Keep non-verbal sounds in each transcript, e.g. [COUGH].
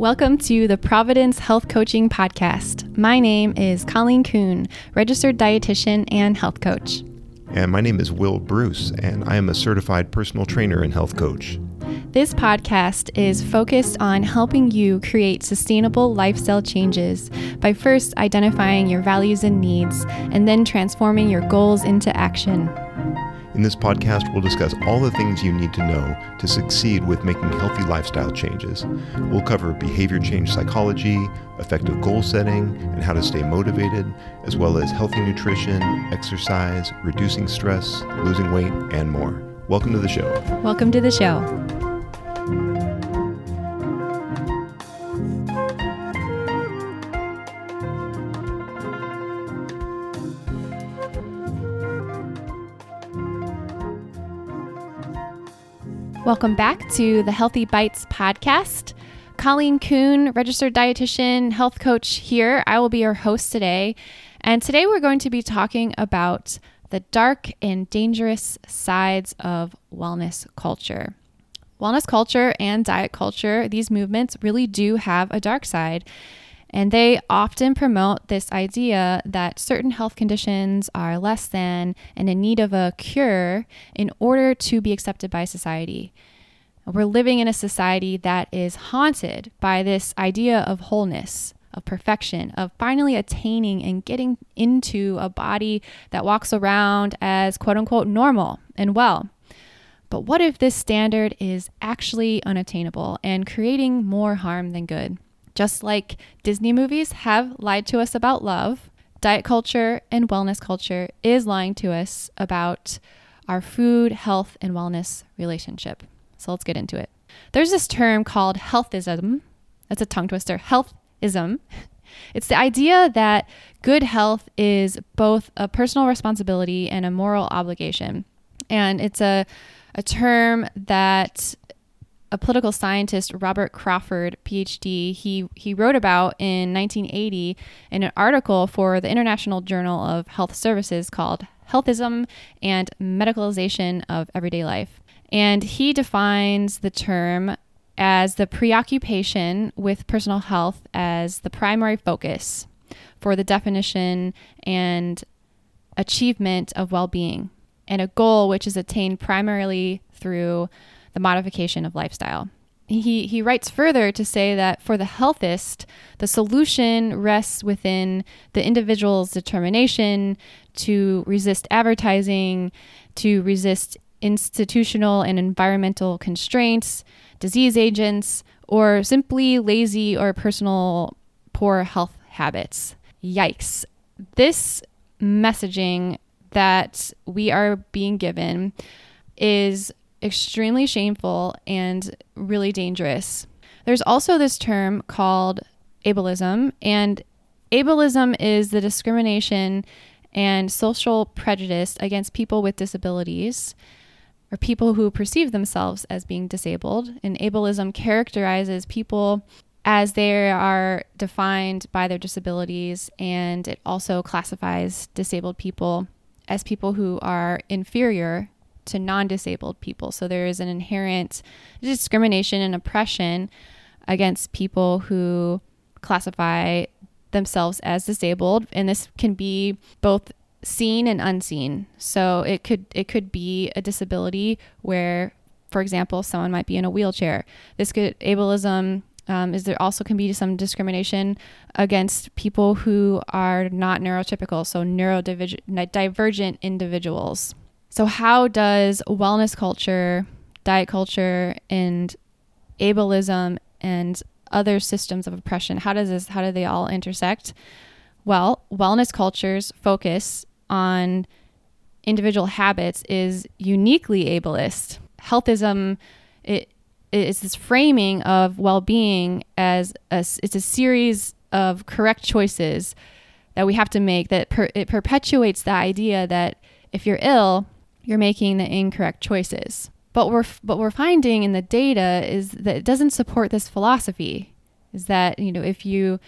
Welcome to the Providence Health Coaching Podcast. My name is Colleen Kuhn, registered dietitian and health coach. And my name is Will Bruce, and I am a certified personal trainer and health coach. This podcast is focused on helping you create sustainable lifestyle changes by first identifying your values and needs and then transforming your goals into action. In this podcast, we'll discuss all the things you need to know to succeed with making healthy lifestyle changes. We'll cover behavior change psychology, effective goal setting, and how to stay motivated, as well as healthy nutrition, exercise, reducing stress, losing weight, and more. Welcome to the show. Welcome to the show. Welcome back to the Healthy Bites podcast. Colleen Kuhn, registered dietitian, health coach here. I will be your host today. And today we're going to be talking about the dark and dangerous sides of wellness culture. Wellness culture and diet culture, these movements really do have a dark side. And they often promote this idea that certain health conditions are less than and in need of a cure in order to be accepted by society. We're living in a society that is haunted by this idea of wholeness, of perfection, of finally attaining and getting into a body that walks around as quote unquote normal and well. But what if this standard is actually unattainable and creating more harm than good? Just like Disney movies have lied to us about love, diet culture and wellness culture is lying to us about our food, health, and wellness relationship. So let's get into it. There's this term called healthism. That's a tongue twister. Healthism. [LAUGHS] It's the idea that good health is both a personal responsibility and a moral obligation. And it's a, a term that a political scientist, Robert Crawford, PhD, he, he wrote about in 1980 in an article for the International Journal of Health Services called Healthism and Medicalization of Everyday Life. And he defines the term as the preoccupation with personal health as the primary focus for the definition and achievement of well being, and a goal which is attained primarily through the modification of lifestyle. He, he writes further to say that for the healthist, the solution rests within the individual's determination to resist advertising, to resist institutional and environmental constraints, disease agents, or simply lazy or personal poor health habits. Yikes. This messaging that we are being given is extremely shameful and really dangerous. There's also this term called ableism, and ableism is the discrimination and social prejudice against people with disabilities or people who perceive themselves as being disabled. And ableism characterizes people as they are defined by their disabilities, and it also classifies disabled people as people who are inferior to non disabled people. So there is an inherent discrimination and oppression against people who classify themselves as disabled and this can be both seen and unseen. So it could it could be a disability where, for example, someone might be in a wheelchair. This could ableism um, is there also can be some discrimination against people who are not neurotypical, so neurodivergent individuals. So how does wellness culture, diet culture, and ableism and other systems of oppression how does this how do they all intersect well wellness cultures focus on individual habits is uniquely ableist. Healthism it is this framing of well-being as a, it's a series of correct choices that we have to make that per, it perpetuates the idea that if you're ill, you're making the incorrect choices. But we're what we're finding in the data is that it doesn't support this philosophy. Is that you know if you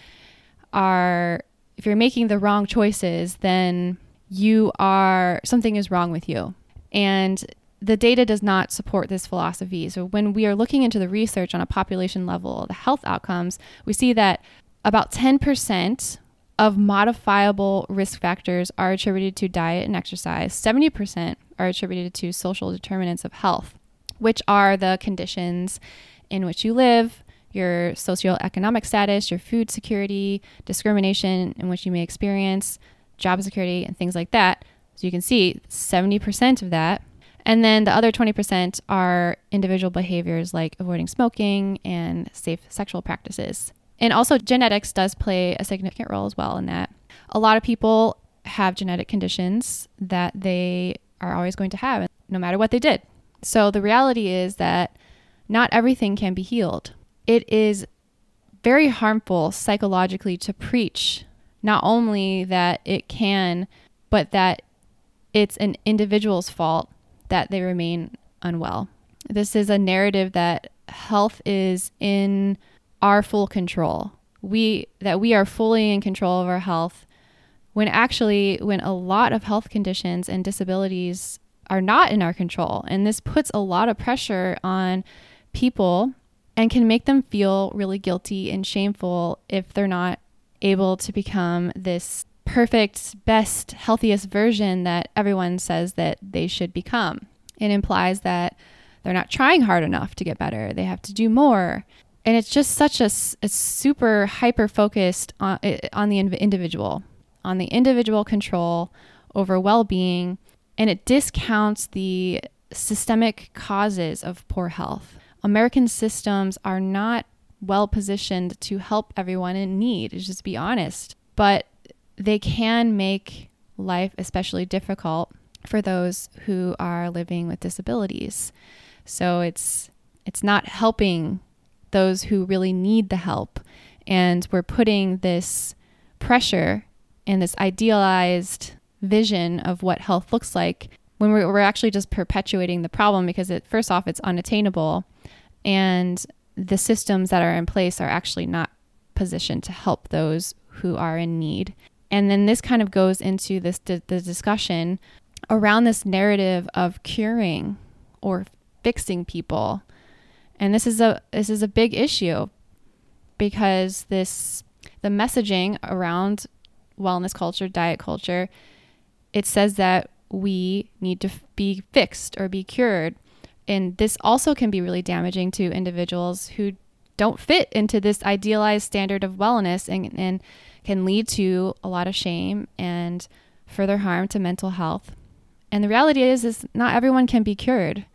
are if you're making the wrong choices, then you are something is wrong with you. And the data does not support this philosophy. So, when we are looking into the research on a population level, the health outcomes, we see that about 10% of modifiable risk factors are attributed to diet and exercise, 70% are attributed to social determinants of health, which are the conditions in which you live, your socioeconomic status, your food security, discrimination in which you may experience, job security, and things like that. So you can see 70% of that. And then the other 20% are individual behaviors like avoiding smoking and safe sexual practices. And also, genetics does play a significant role as well in that. A lot of people have genetic conditions that they are always going to have, no matter what they did. So the reality is that not everything can be healed. It is very harmful psychologically to preach not only that it can, but that it's an individual's fault that they remain unwell. This is a narrative that health is in our full control. We that we are fully in control of our health when actually when a lot of health conditions and disabilities are not in our control and this puts a lot of pressure on people and can make them feel really guilty and shameful if they're not able to become this perfect, best, healthiest version that everyone says that they should become. It implies that they're not trying hard enough to get better, they have to do more. And it's just such a, a super hyper focused on, uh, on the individual, on the individual control over well being, and it discounts the systemic causes of poor health. American systems are not well positioned to help everyone in need, just be honest. But they can make life especially difficult for those who are living with disabilities. So it's it's not helping those who really need the help. And we're putting this pressure and this idealized vision of what health looks like when we're, we're actually just perpetuating the problem because it first off it's unattainable and the systems that are in place are actually not positioned to help those who are in need. And then this kind of goes into this the discussion around this narrative of curing or fixing people. And this is a this is a big issue because this the messaging around wellness culture, diet culture, it says that we need to be fixed or be cured and this also can be really damaging to individuals who don't fit into this idealized standard of wellness and, and can lead to a lot of shame and further harm to mental health. And the reality is is not everyone can be cured.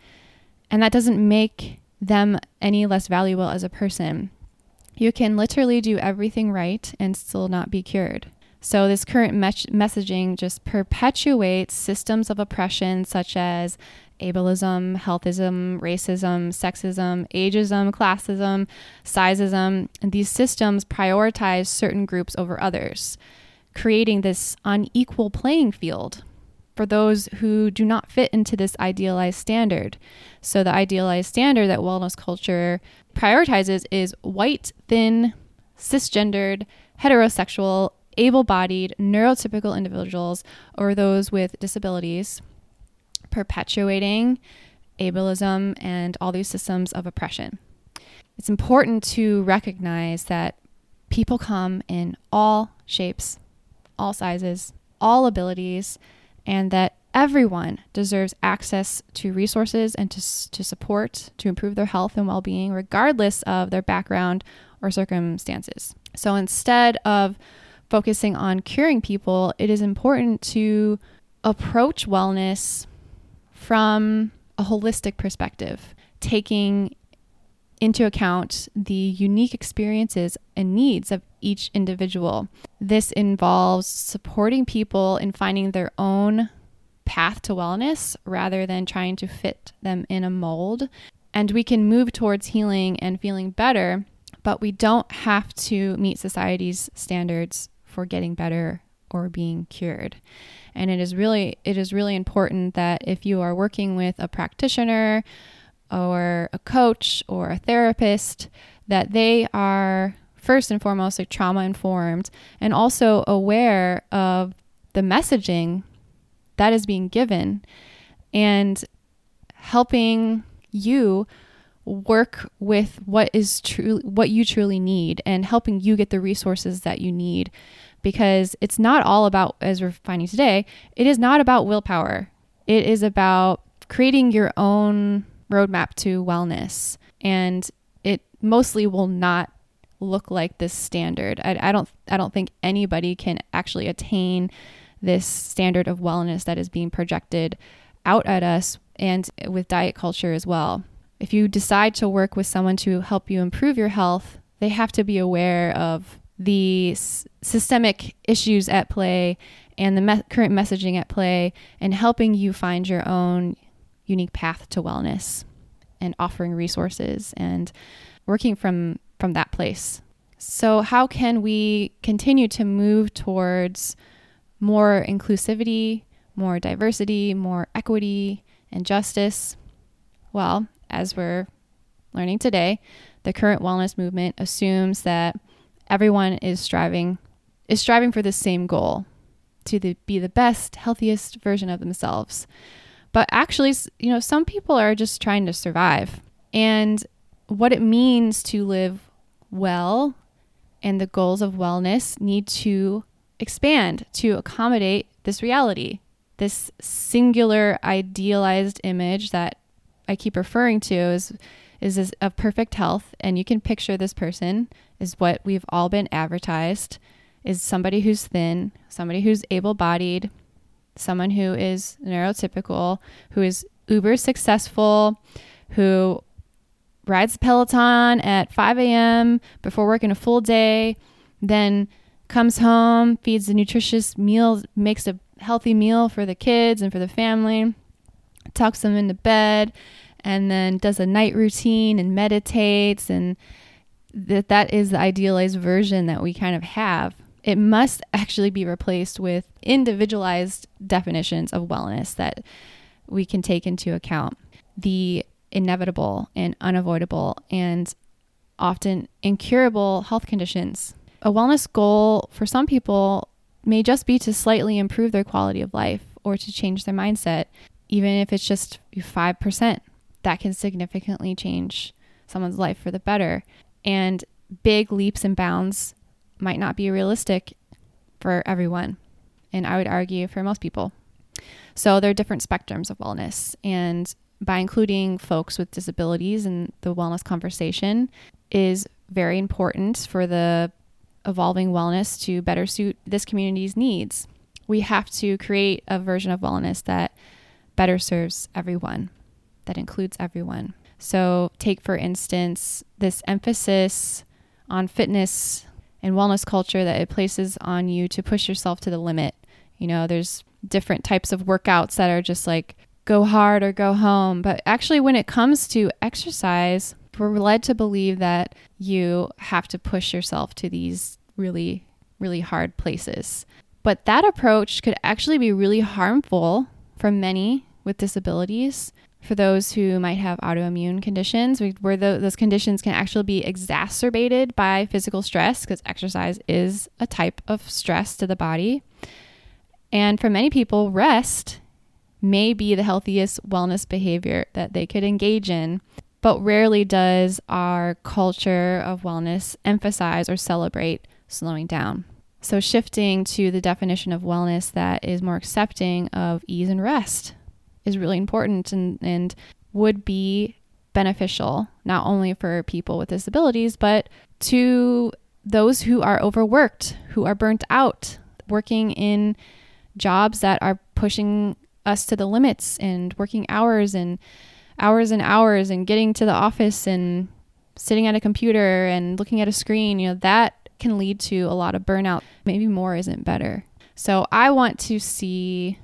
And that doesn't make them any less valuable as a person. You can literally do everything right and still not be cured. So, this current me- messaging just perpetuates systems of oppression such as ableism, healthism, racism, sexism, ageism, classism, sizeism. And these systems prioritize certain groups over others, creating this unequal playing field for those who do not fit into this idealized standard. So, the idealized standard that wellness culture prioritizes is white, thin, cisgendered, heterosexual, able bodied, neurotypical individuals, or those with disabilities perpetuating ableism and all these systems of oppression. It's important to recognize that people come in all shapes, all sizes, all abilities, and that everyone deserves access to resources and to, to support to improve their health and well being, regardless of their background or circumstances. So instead of focusing on curing people, it is important to approach wellness from a holistic perspective, taking into account the unique experiences and needs of each individual. This involves supporting people in finding their own path to wellness rather than trying to fit them in a mold. And we can move towards healing and feeling better, but we don't have to meet society's standards for getting better or being cured. And it is really it is really important that if you are working with a practitioner or a coach or a therapist that they are first and foremost like trauma informed and also aware of the messaging that is being given and helping you work with what is true what you truly need and helping you get the resources that you need because it's not all about as we're finding today it is not about willpower. It is about creating your own roadmap to wellness. And it mostly will not look like this standard. I, I don't i don't think anybody can actually attain this standard of wellness that is being projected out at us and with diet culture as well. If you decide to work with someone to help you improve your health, they have to be aware of the s- systemic issues at play and the me- current messaging at play and helping you find your own unique path to wellness and offering resources and working from from that place. So how can we continue to move towards more inclusivity, more diversity, more equity and justice? Well, as we're learning today, the current wellness movement assumes that everyone is striving is striving for the same goal to the, be the best, healthiest version of themselves. But actually, you know, some people are just trying to survive. And what it means to live well and the goals of wellness need to expand to accommodate this reality, this singular idealized image that I keep referring to is is this of perfect health and you can picture this person is what we've all been advertised is somebody who's thin, somebody who's able-bodied, someone who is neurotypical, who is uber successful, who rides the Peloton at 5 a.m. before working a full day, then comes home, feeds a nutritious meal, makes a healthy meal for the kids and for the family, tucks them into bed, and then does a night routine and meditates and that that is the idealized version that we kind of have. It must actually be replaced with individualized definitions of wellness that we can take into account. The inevitable and unavoidable and often incurable health conditions. A wellness goal for some people may just be to slightly improve their quality of life or to change their mindset even if it's just 5% that can significantly change someone's life for the better. And big leaps and bounds might not be realistic for everyone. And I would argue for most people. So there are different spectrums of wellness. And by including folks with disabilities in the wellness conversation is very important for the evolving wellness to better suit this community's needs. We have to create a version of wellness that better serves everyone that includes everyone. So, take for instance this emphasis on fitness and wellness culture that it places on you to push yourself to the limit. You know, there's different types of workouts that are just like go hard or go home. But actually, when it comes to exercise, we're led to believe that you have to push yourself to these really, really hard places. But that approach could actually be really harmful for many with disabilities for those who might have autoimmune conditions, where the, those conditions can actually be exacerbated by physical stress, because exercise is a type of stress to the body. And for many people, rest may be the healthiest wellness behavior that they could engage in, but rarely does our culture of wellness emphasize or celebrate slowing down. So, shifting to the definition of wellness that is more accepting of ease and rest is really important and, and would be beneficial not only for people with disabilities, but to those who are overworked, who are burnt out, working in jobs that are pushing us to the limits and working hours and hours and hours and getting to the office and sitting at a computer and looking at a screen, you know, that can lead to a lot of burnout. Maybe more isn't better. So I want to see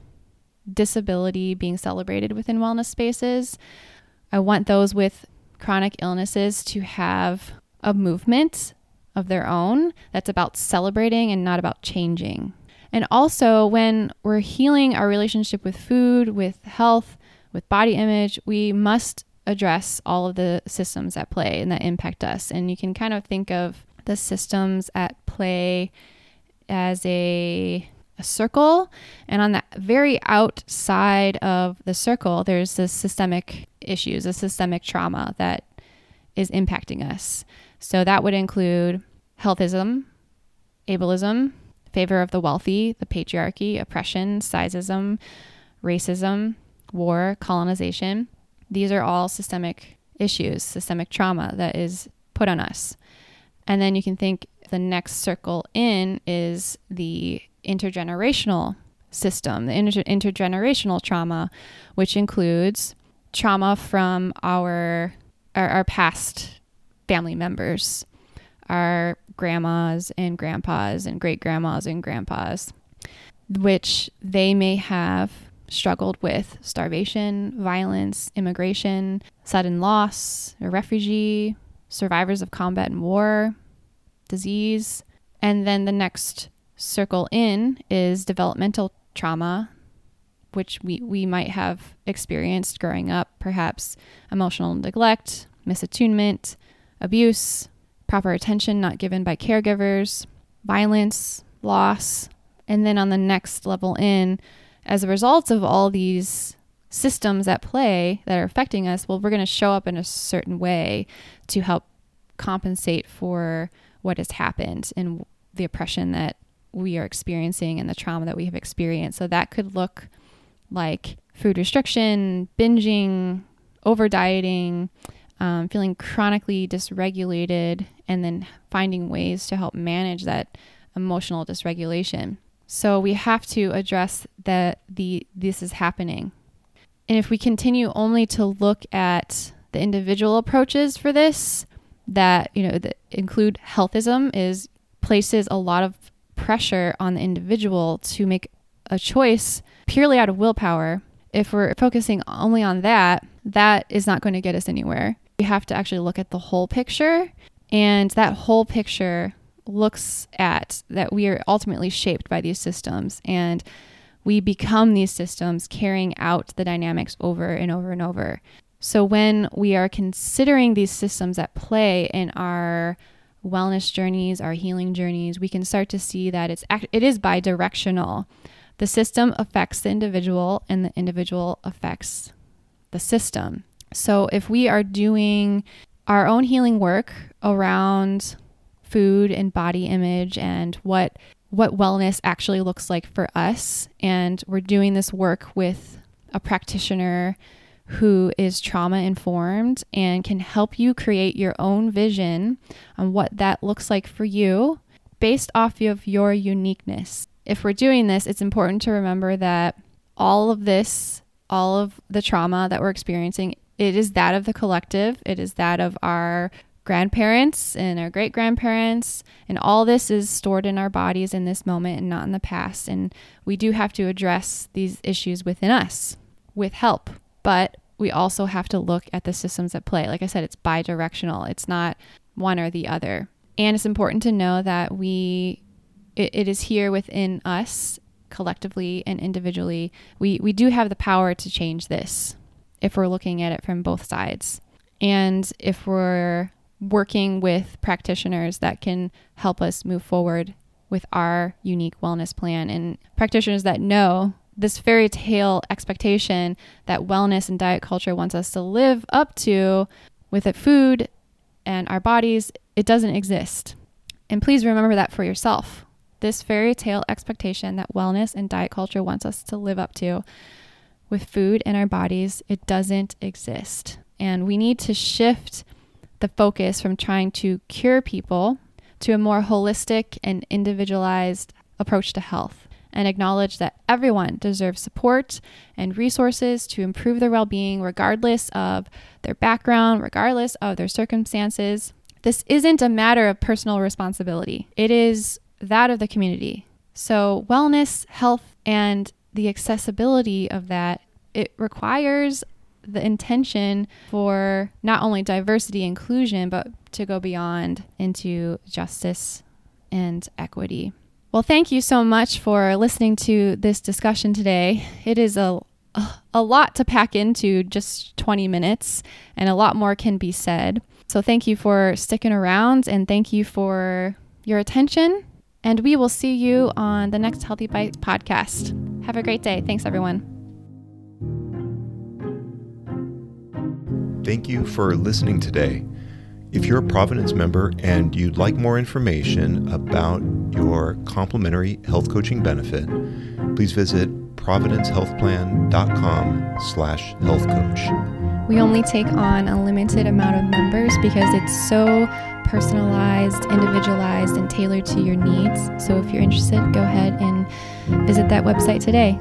disability being celebrated within wellness spaces. I want those with chronic illnesses to have a movement of their own that's about celebrating and not about changing. And also, when we're healing our relationship with food, with health, with body image, we must address all of the systems at play and that impact us. And you can kind of think of the systems at play as a a circle. And on the very outside of the circle, there's the systemic issues, a systemic trauma that is impacting us. So that would include healthism, ableism, favor of the wealthy, the patriarchy, oppression, sizeism, racism, war, colonization. These are all systemic issues, systemic trauma that is put on us. And then you can think the next circle in is the intergenerational system, the inter- intergenerational trauma, which includes trauma from our, our, our past family members, our grandmas and grandpas and great grandmas and grandpas, which they may have struggled with starvation, violence, immigration, sudden loss, a refugee, survivors of combat and war, disease. And then the next circle in is developmental trauma, which we, we might have experienced growing up, perhaps emotional neglect, misattunement, abuse, proper attention not given by caregivers, violence, loss. And then on the next level in, as a result of all these systems at play that are affecting us, well, we're going to show up in a certain way to help compensate for what has happened and the oppression that we are experiencing and the trauma that we have experienced. So that could look like food restriction, binging, over dieting, um, feeling chronically dysregulated, and then finding ways to help manage that emotional dysregulation. So we have to address that the this is happening. And if we continue only to look at the individual approaches for this, that you know that include healthism is places a lot of pressure on the individual to make a choice purely out of willpower. If we're focusing only on that, that is not going to get us anywhere. We have to actually look at the whole picture, and that whole picture looks at that we are ultimately shaped by these systems and we become these systems carrying out the dynamics over and over and over. So when we are considering these systems at play in our wellness journeys, our healing journeys, we can start to see that it's it is bidirectional. The system affects the individual and the individual affects the system. So if we are doing our own healing work around food and body image and what what wellness actually looks like for us and we're doing this work with a practitioner who is trauma informed and can help you create your own vision on what that looks like for you based off of your uniqueness. If we're doing this, it's important to remember that all of this, all of the trauma that we're experiencing, it is that of the collective, it is that of our grandparents and our great grandparents, and all this is stored in our bodies in this moment and not in the past. And we do have to address these issues within us with help but we also have to look at the systems at play. Like I said, it's bi directional, it's not one or the other. And it's important to know that we, it, it is here within us collectively and individually. We, we do have the power to change this if we're looking at it from both sides. And if we're working with practitioners that can help us move forward with our unique wellness plan and practitioners that know this fairy tale expectation that wellness and diet culture wants us to live up to with it food and our bodies, it doesn't exist. And please remember that for yourself. This fairy tale expectation that wellness and diet culture wants us to live up to with food and our bodies, it doesn't exist. And we need to shift the focus from trying to cure people to a more holistic and individualized approach to health and acknowledge that everyone deserves support and resources to improve their well being, regardless of their background, regardless of their circumstances. This isn't a matter of personal responsibility, it is that of the community. So, wellness, health, and the accessibility of that, it requires the intention for not only diversity inclusion, but to go beyond into justice and equity. Well, thank you so much for listening to this discussion today. It is a a lot to pack into just 20 minutes, and a lot more can be said. So, thank you for sticking around and thank you for your attention. And we will see you on the next Healthy Bites podcast. Have a great day. Thanks, everyone. Thank you for listening today. If you're a Providence member and you'd like more information about your complimentary health coaching benefit, please visit providencehealthplan.com slash. We only take on a limited amount of members because it's so personalized, individualized, and tailored to your needs. So if you're interested, go ahead and visit that website today.